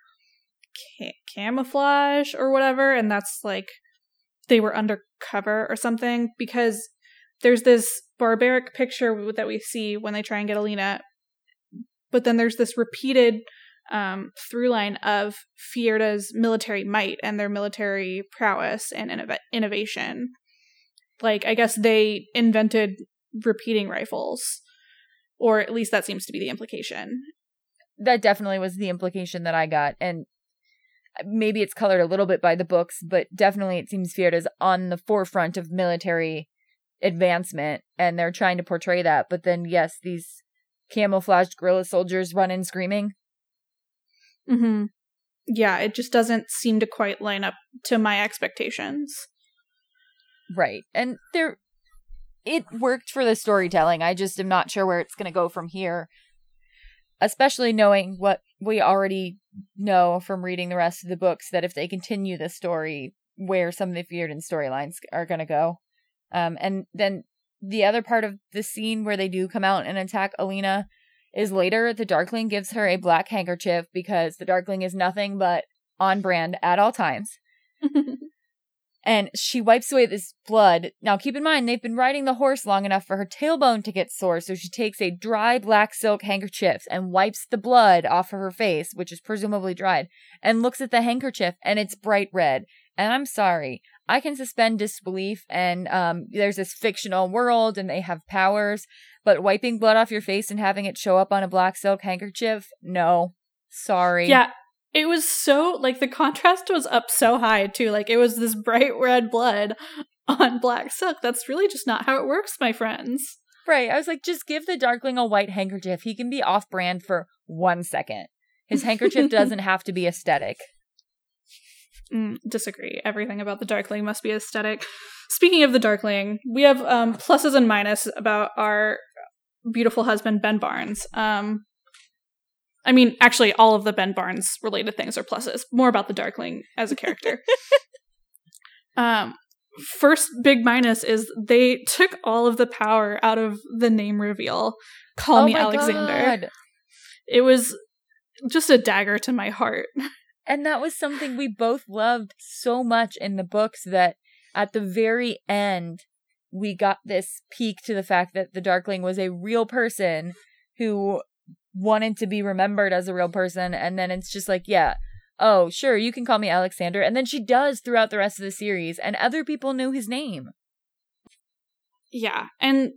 ca- camouflage or whatever, and that's like they were undercover or something because there's this barbaric picture that we see when they try and get Alina, but then there's this repeated um, through line of Fjerda's military might and their military prowess and innov- innovation. Like I guess they invented repeating rifles. Or at least that seems to be the implication. That definitely was the implication that I got. And maybe it's colored a little bit by the books, but definitely it seems Fjerda is on the forefront of military advancement and they're trying to portray that. But then, yes, these camouflaged guerrilla soldiers run in screaming. Mm-hmm. Yeah, it just doesn't seem to quite line up to my expectations. Right. And there it worked for the storytelling. I just am not sure where it's going to go from here. Especially knowing what we already know from reading the rest of the books that if they continue the story, where some of the Fjerdan storylines are going to go. Um, and then the other part of the scene where they do come out and attack Alina is later. The Darkling gives her a black handkerchief because the Darkling is nothing but on brand at all times. and she wipes away this blood. Now, keep in mind, they've been riding the horse long enough for her tailbone to get sore, so she takes a dry black silk handkerchief and wipes the blood off of her face, which is presumably dried, and looks at the handkerchief, and it's bright red. And I'm sorry, I can suspend disbelief, and um, there's this fictional world, and they have powers, but wiping blood off your face and having it show up on a black silk handkerchief, no. Sorry. Yeah, it was so like the contrast was up so high too. Like it was this bright red blood on black silk. That's really just not how it works, my friends. Right. I was like, just give the Darkling a white handkerchief. He can be off brand for one second. His handkerchief doesn't have to be aesthetic. Mm, disagree. Everything about the Darkling must be aesthetic. Speaking of the Darkling, we have um, pluses and minuses about our beautiful husband Ben Barnes. Um, I mean, actually, all of the Ben Barnes related things are pluses. More about the Darkling as a character. um, first big minus is they took all of the power out of the name reveal. Call Oh me my Alexander. God. It was just a dagger to my heart. And that was something we both loved so much in the books that at the very end, we got this peek to the fact that the Darkling was a real person who wanted to be remembered as a real person. And then it's just like, yeah, oh, sure, you can call me Alexander. And then she does throughout the rest of the series, and other people knew his name. Yeah, and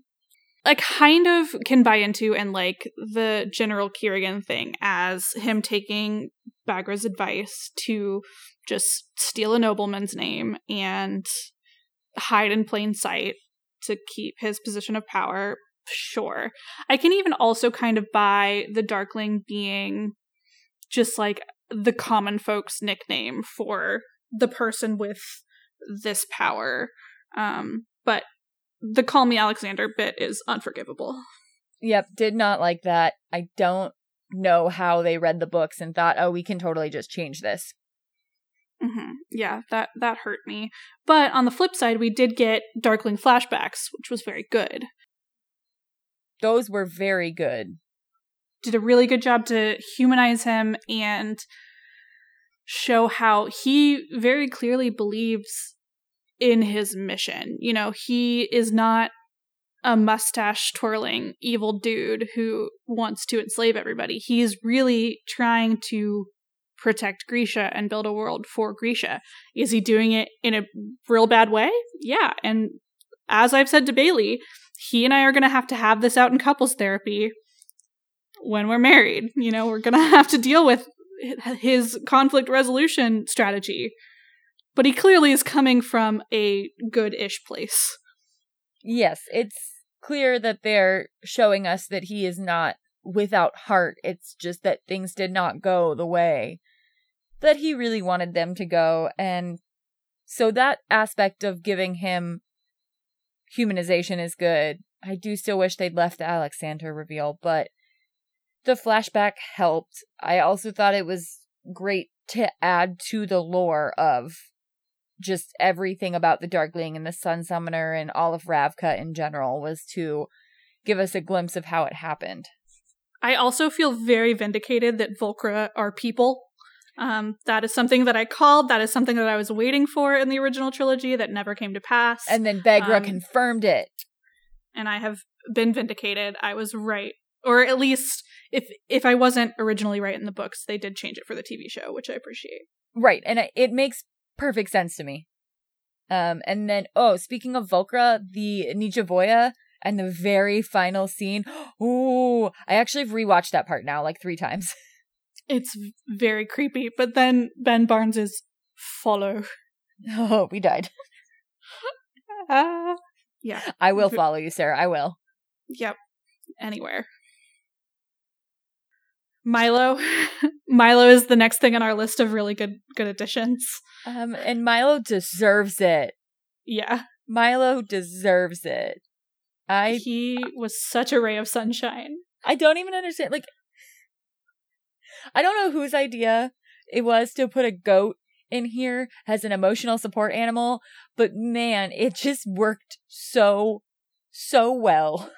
I kind of can buy into and like the General Kirigan thing as him taking Baghra's advice to just steal a nobleman's name and hide in plain sight to keep his position of power. Sure. I can even also kind of buy the Darkling being just like the common folks nickname for the person with this power. Um, but the call me Alexander bit is unforgivable. Yep, did not like that. I don't know how they read the books and thought, oh, we can totally just change this. hmm Yeah, that that hurt me. But on the flip side, we did get Darkling flashbacks, which was very good. Those were very good. Did a really good job to humanize him and show how he very clearly believes in his mission. You know, he is not a mustache twirling evil dude who wants to enslave everybody. He's really trying to protect Grisha and build a world for Grisha. Is he doing it in a real bad way? Yeah. And as I've said to Bailey, he and I are going to have to have this out in couples therapy when we're married. You know, we're going to have to deal with his conflict resolution strategy. But he clearly is coming from a good ish place. Yes, it's clear that they're showing us that he is not without heart. It's just that things did not go the way that he really wanted them to go. And so that aspect of giving him humanization is good. I do still wish they'd left the Alexander reveal, but the flashback helped. I also thought it was great to add to the lore of just everything about the Darkling and the Sun Summoner and all of Ravka in general was to give us a glimpse of how it happened. I also feel very vindicated that Volcra are people. Um, that is something that I called. That is something that I was waiting for in the original trilogy that never came to pass. And then Baghra Um, confirmed it. and I have been vindicated. I was right, or at least if if I wasn't originally right in the books, they did change it for the TV show, which I appreciate. Right, and it- makes perfect sense to me. Um, and then oh, speaking of Volcra, the nichevo'ya And the very final scene, ooh, I actually have rewatched that part now like three times. It's very creepy. But then Ben Barnes is follow. Oh, we died. Uh, yeah. I will follow you, Sarah. I will. Yep. Anywhere. Milo. Milo is the next thing on our list of really good good additions. Um, and Milo deserves it. Yeah. Milo deserves it. I he was such a ray of sunshine. I don't even understand. Like, I don't know whose idea it was to put a goat in here as an emotional support animal, but man, it just worked so, so well.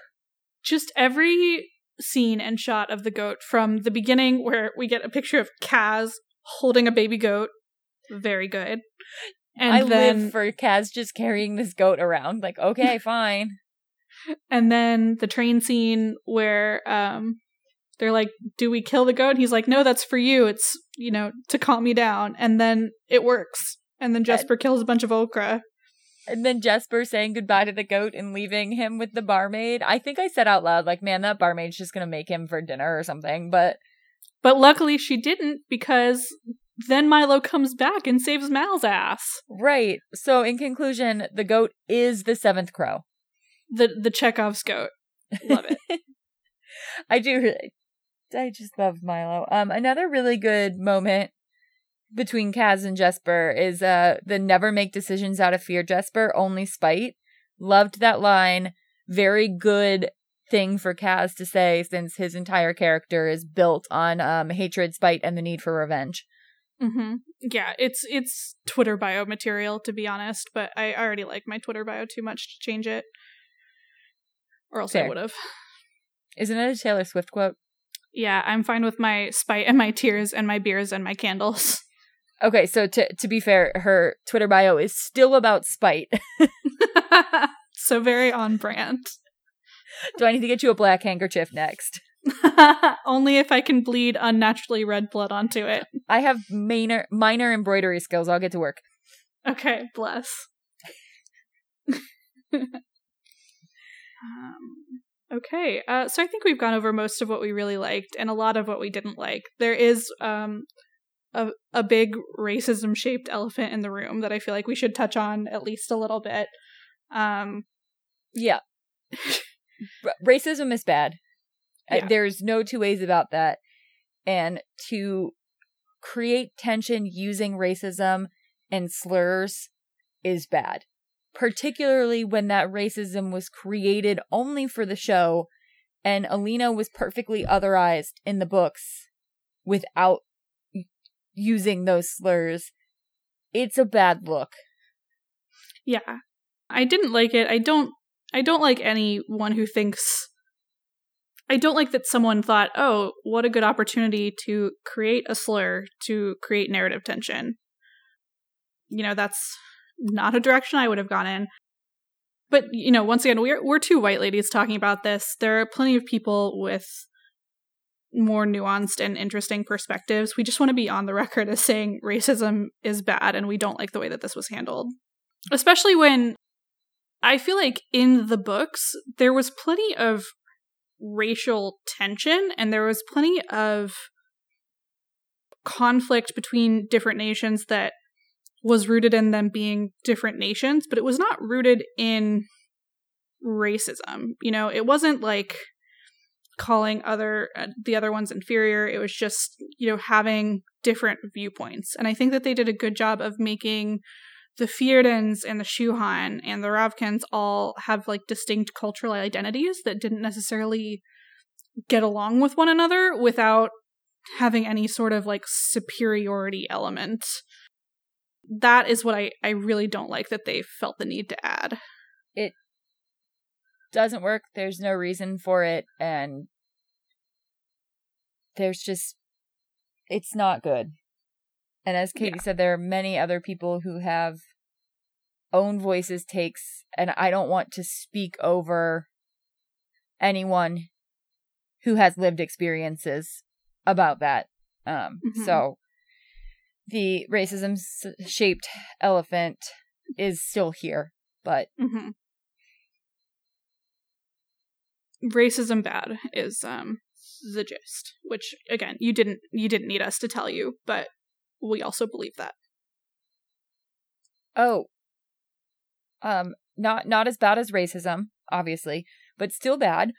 Just every scene and shot of the goat from the beginning where we get a picture of Kaz holding a baby goat, very good. And I then live for Kaz just carrying this goat around. Like, okay, fine. and then the train scene where um they're like, "Do we kill the goat?" And he's like, "No, that's for you. It's you know to calm me down." And then it works. And then Jesper kills a bunch of okra. And then Jesper saying goodbye to the goat and leaving him with the barmaid. I think I said out loud, like, man, that barmaid's just gonna make him for dinner or something. But But luckily she didn't because then Milo comes back and saves Mal's ass. right. So in conclusion, the goat is the seventh crow. The the Chekhov's goat. Love it. I do really I just love Milo. Um another really good moment between Kaz and Jesper is uh the never make decisions out of fear Jesper, only spite. Loved that line. Very good thing for Kaz to say since his entire character is built on um hatred, spite, and the need for revenge. hmm Yeah, it's it's Twitter bio material to be honest, but I already like my Twitter bio too much to change it. Or else I would have. Isn't it a Taylor Swift quote? Yeah, I'm fine with my spite and my tears and my beers and my candles. Okay, so to to be fair, her Twitter bio is still about spite. so very on brand. Do I need to get you a black handkerchief next? Only if I can bleed unnaturally red blood onto it. I have minor minor embroidery skills. I'll get to work. Okay, bless. um, okay, uh, so I think we've gone over most of what we really liked and a lot of what we didn't like. There is um, a a big racism shaped elephant in the room that I feel like we should touch on at least a little bit. Um, Yeah. R- racism is bad. Uh, Yeah. There's no two ways about that. And to create tension using racism and slurs is bad. Particularly when that racism was created only for the show and Alina was perfectly otherized in the books without using those slurs. It's a bad look. Yeah. I didn't like it. I don't I don't like anyone who thinks I don't like that someone thought, "Oh, what a good opportunity to create a slur to create narrative tension." You know, that's not a direction I would have gone in. But, you know, once again, we're we're two white ladies talking about this. There are plenty of people with more nuanced and interesting perspectives. We just want to be on the record as saying racism is bad and we don't like the way that this was handled especially when I feel like in the books there was plenty of racial tension and there was plenty of conflict between different nations that was rooted in them being different nations, but it was not rooted in racism. You know, it wasn't like calling other uh, the other ones inferior. It was just, you know, having different viewpoints. And I think that they did a good job of making the Fjerdans and the Shuhan and the Ravkins all have like distinct cultural identities that didn't necessarily get along with one another without having any sort of like superiority element. That is what I, I really don't like that they felt the need to add. It doesn't work. There's no reason for it, and there's just it's not good. And as Katie said, there are many other people who have own voices, takes, and I don't want to speak over anyone who has lived experiences about that. Um, Mhm. so the racism shaped elephant is still here, but hmm racism bad is um the gist, which again, you didn't you didn't need us to tell you, but we also believe that. Oh. Um not not as bad as racism, obviously, but still bad.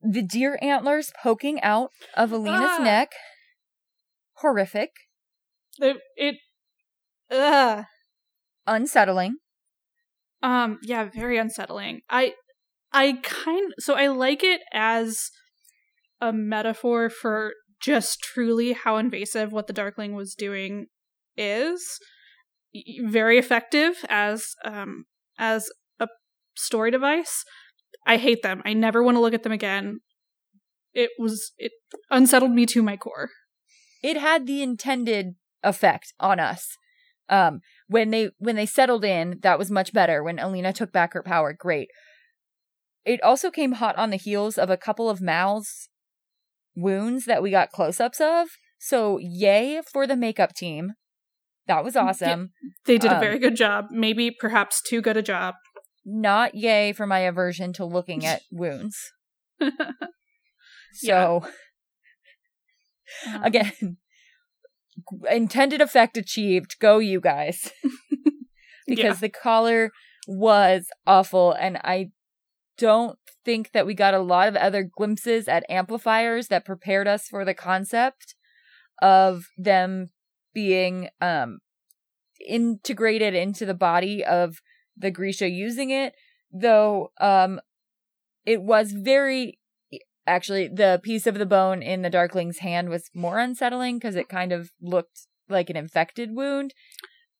The deer antlers poking out of Alina's Ah. neck. Horrific. It, it ugh. Unsettling. Um, yeah, very unsettling. I I kind so I like it as a metaphor for just truly how invasive what the Darkling was doing is. Very effective as um as a story device. I hate them. I never want to look at them again. It was it unsettled me to my core. it had the intended effect on us. Um, when they when they settled in, that was much better. When Alina took back her power, great. It also came hot on the heels of a couple of Mal's wounds that we got close-ups of. So yay for the makeup team. That was awesome. They did a Um, very good job. Maybe perhaps too good a job. Not yay for my aversion to looking at wounds. Yeah. So Um, again, intended effect achieved. Go you guys. because the collar was awful and I don't think that we got a lot of other glimpses at amplifiers that prepared us for the concept of them being um integrated into the body of the Grisha using it though um it was very actually the piece of the bone in the darkling's hand was more unsettling because it kind of looked like an infected wound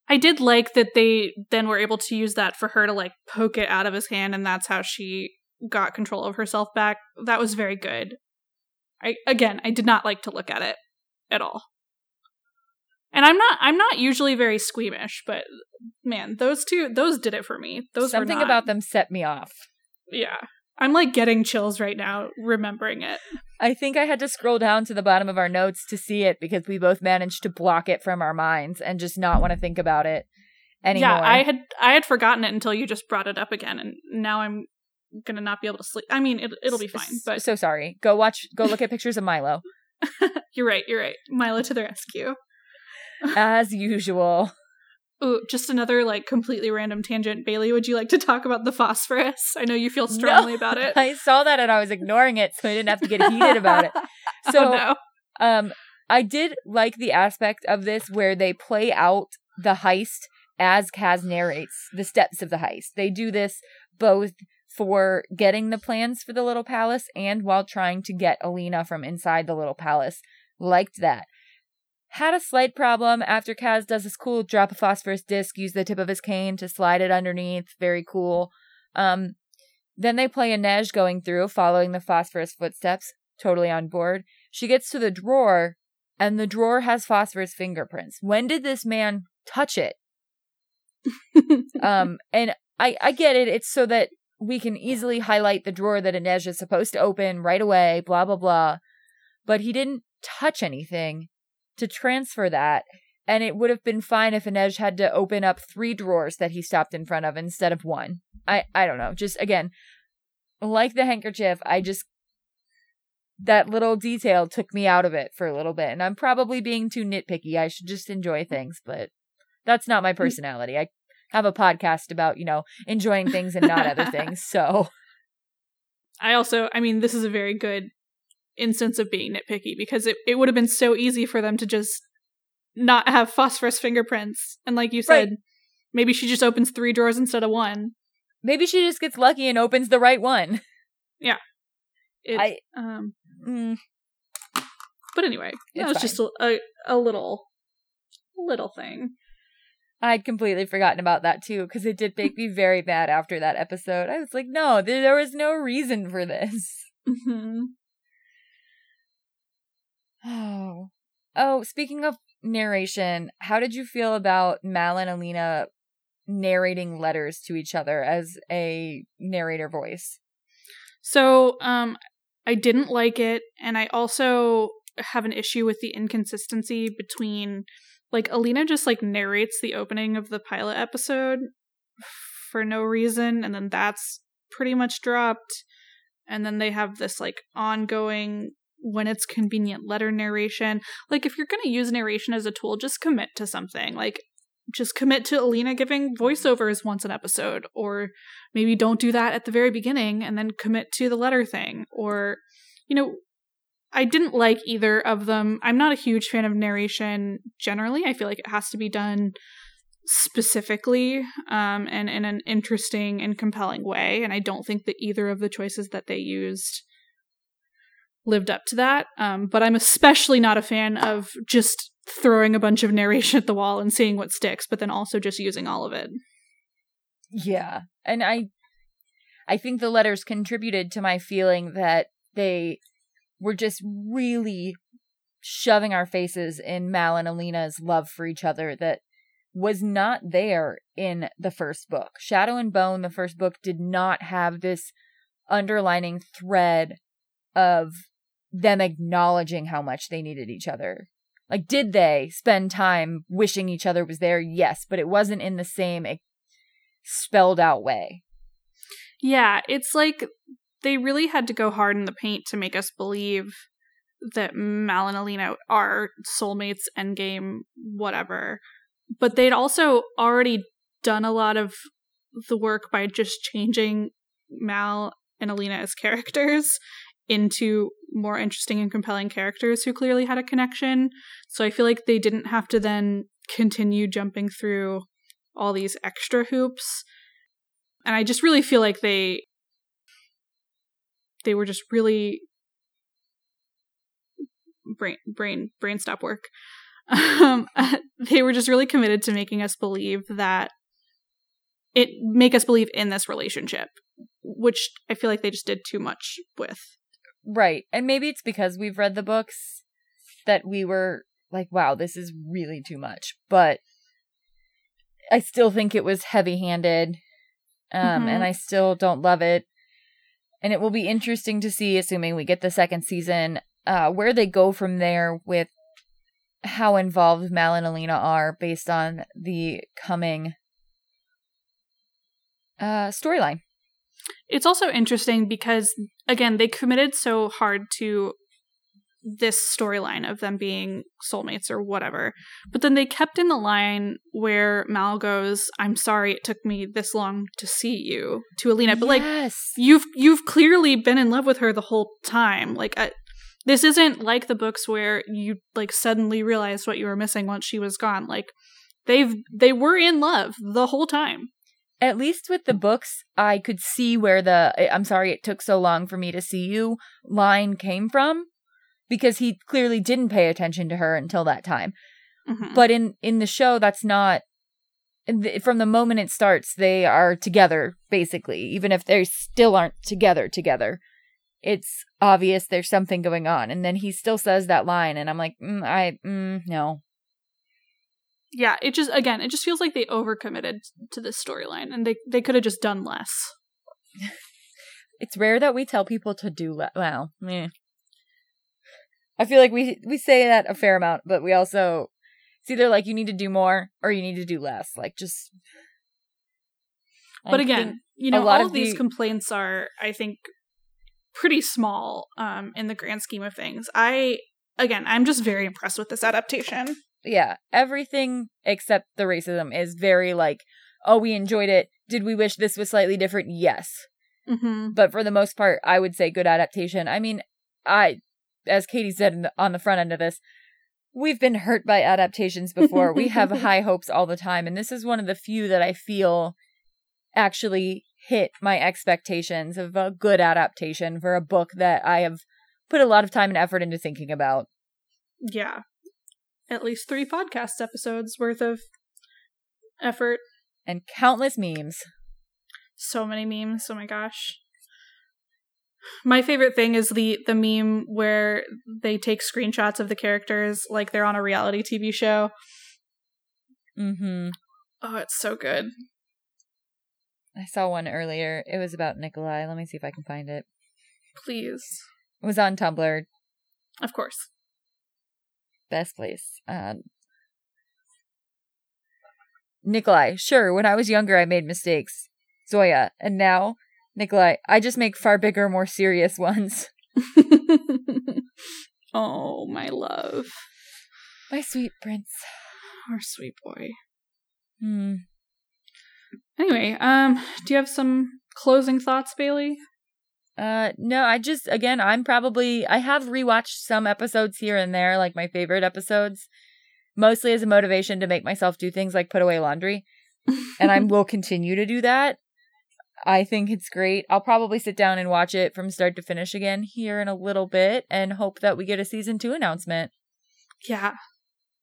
I did like that they then were able to use that for her to like poke it out of his hand, and that's how she got control of herself back. That was very good. I again, I did not like to look at it at all. And I'm not I'm not usually very squeamish, but man, those two those did it for me. Those something not- about them set me off Yeah. I'm like getting chills right now remembering it. I think I had to scroll down to the bottom of our notes to see it because we both managed to block it from our minds and just not want to think about it anymore. Yeah, I had I had forgotten it until you just brought it up again and now I'm gonna not be able to sleep. I mean, it, it'll be fine, but so sorry. Go watch. Go look at pictures of Milo you're right. You're right. Milo to the rescue. as usual. Ooh, just another like completely random tangent. Bailey, would you like to talk about the phosphorus? I know you feel strongly No, about it. I saw that and I was ignoring it, so I didn't have to get heated about it. So, oh, no. um, I did like the aspect of this where they play out the heist as Kaz narrates the steps of the heist. They do this both for getting the plans for the little palace and while trying to get Alina from inside the little palace. Liked that. Had a slight problem after Kaz does this cool drop a phosphorus disc, use the tip of his cane to slide it underneath. Very cool. Um, then they play Inej going through, following the phosphorus footsteps. Totally on board. She gets to the drawer, and the drawer has phosphorus fingerprints. When did this man touch it? um, and I I get it. It's so that we can easily highlight the drawer that Inej is supposed to open right away. Blah blah blah. But he didn't touch anything to transfer that. And it would have been fine if Inej had to open up three drawers that he stopped in front of instead of one. I I don't know. Just again, like the handkerchief, I just that little detail took me out of it for a little bit. And I'm probably being too nitpicky. I should just enjoy things, but that's not my personality. I have a podcast about, you know, enjoying things and not other things. So, I also, I mean, this is a very good instance of being nitpicky because it, it would have been so easy for them to just not have phosphorus fingerprints. And like you said, Right. maybe she just opens three drawers instead of one. maybe she just gets lucky and opens the right one. Yeah. It, I- um, Mm, but anyway, that was just a, a, a little, little thing. I'd completely forgotten about that too because it did make me very mad after that episode. I was like, no, there, there was no reason for this. hmm Oh. Oh, speaking of narration, how did you feel about Mal and Alina narrating letters to each other as a narrator voice? So, um, I didn't like it, and I also have an issue with the inconsistency between, like, Alina just like narrates the opening of the pilot episode for no reason, and then that's pretty much dropped. and then they have this like ongoing when it's convenient letter narration. Like if you're going to use narration as a tool, just commit to something. Like just commit to Alina giving voiceovers once an episode or maybe don't do that at the very beginning and then commit to the letter thing or you know I didn't like either of them. I'm not a huge fan of narration generally. I feel like it has to be done specifically um, and in an interesting and compelling way. And I don't think that either of the choices that they used lived up to that. Um, but I'm especially not a fan of just throwing a bunch of narration at the wall and seeing what sticks, but then also just using all of it. Yeah. And I I think the letters contributed to my feeling that they were just really shoving our faces in Mal and Alina's love for each other that was not there in the first book. Shadow and Bone, the first book, did not have this underlining thread of them acknowledging how much they needed each other. Like, did they spend time wishing each other was there? Yes, but it wasn't in the same spelled out way. Yeah, it's like they really had to go hard in the paint to make us believe that Mal and Alina are soulmates, endgame, whatever. But they'd also already done a lot of the work by just changing Mal and Alina as characters into more interesting and compelling characters who clearly had a connection. So I feel like they didn't have to then continue jumping through all these extra hoops. And I just really feel like they they were just really brain brain brain stop work. Um, they were just really committed to making us believe that it make us believe in this relationship, which I feel like they just did too much with. Right. And maybe it's because we've read the books that we were like, wow, this is really too much. But I still think it was heavy handed. Um, mm-hmm. and I still don't love it. And it will be interesting to see, assuming we get the second season, uh, where they go from there with how involved Mal and Alina are based on the coming uh, storyline. It's also interesting because, again, they committed so hard to this storyline of them being soulmates or whatever. But then they kept in the line where Mal goes, "I'm sorry it took me this long to see you" to Alina, but yes. like you've you've clearly been in love with her the whole time. Like I, this isn't like the books where you like suddenly realized what you were missing once she was gone. Like they've they were in love the whole time. At least with the books, I could see where the I'm sorry it took so long for me to see you line came from because he clearly didn't pay attention to her until that time. Mm-hmm. But in in the show, that's not. From the moment it starts, they are together basically, even if they still aren't together together. It's obvious there's something going on, and then he still says that line, and I'm like, mm, I mm, no. Yeah, it just again, it just feels like they overcommitted to this storyline, and they they could have just done less. it's rare that we tell people to do le- well. Eh. I feel like we we say that a fair amount, but we also it's either like you need to do more or you need to do less. Like just. But I again, you know, all of these the... complaints are, I think, pretty small um, in the grand scheme of things. I again, I'm just very impressed with this adaptation. Yeah, everything except the racism is very like, oh, we enjoyed it. Did we wish this was slightly different? Yes. Mm-hmm. But for the most part, I would say good adaptation. I mean, I as Katie said the, on the front end of this, we've been hurt by adaptations before. we have high hopes all the time, and this is one of the few that I feel actually hit my expectations of a good adaptation for a book that I have put a lot of time and effort into thinking about. Yeah. At least three podcast episodes worth of effort. And countless memes. So many memes. Oh my gosh. My favorite thing is the the meme where they take screenshots of the characters like they're on a reality TV show. Mhm. Oh, it's so good. I saw one earlier. It was about Nikolai. Let me see if I can find it. Please. It was on Tumblr. Of course. Best place. Um, Nikolai, sure, when I was younger I made mistakes. Zoya, and now Nikolai, I just make far bigger, more serious ones. oh, my love. My sweet prince. Our sweet boy. Hmm. Anyway, um, do you have some closing thoughts, Bailey? Uh, no, I just, again, I'm probably, I have rewatched some episodes here and there, like my favorite episodes, mostly as a motivation to make myself do things like put away laundry. and I will continue to do that. I think it's great. I'll probably sit down and watch it from start to finish again here in a little bit and hope that we get a season two announcement. Yeah.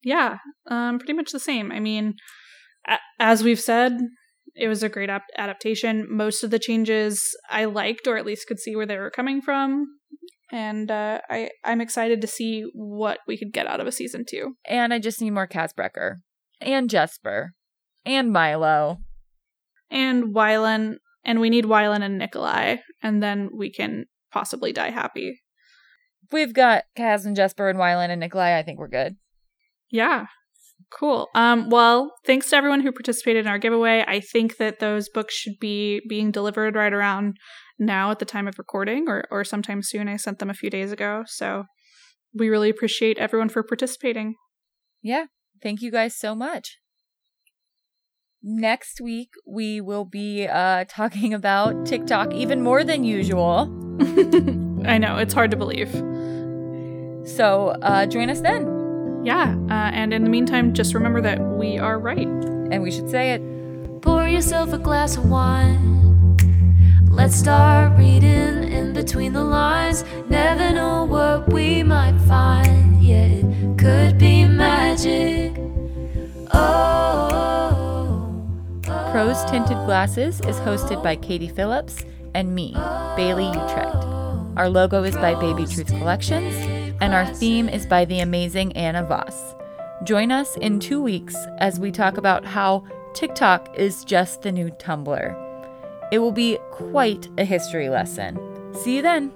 Yeah. Um, pretty much the same. I mean, a- as we've said, it was a great ap- adaptation. Most of the changes I liked, or at least could see where they were coming from. And uh, I, I'm excited to see what we could get out of a season two. And I just need more Kaz Brekker and Jesper and Milo. And Wylan, and we need Wylan and Nikolai, and then we can possibly die happy. We've got Kaz and Jesper and Wylan and Nikolai, I think we're good. Yeah. Cool. Um, well, thanks to everyone who participated in our giveaway. I think that those books should be being delivered right around now at the time of recording or, or sometime soon. I sent them a few days ago. So we really appreciate everyone for participating. Yeah. Thank you guys so much. Next week, we will be uh, talking about TikTok even more than usual. I know, it's hard to believe. So uh, join us then. Yeah. Uh, and in the meantime, just remember that we are right. And we should say it. Pour yourself a glass of wine. Let's start reading in between the lines. Never know what we might find. Yeah, it could be magic. Oh. oh, Crow's Tinted Glasses is hosted by Katie Phillips and me, Bailey Utrecht. Our logo is by Baby Truth Collections, and our theme is by the amazing Anna Voss. Join us in two weeks as we talk about how TikTok is just the new Tumblr. It will be quite a history lesson. See you then.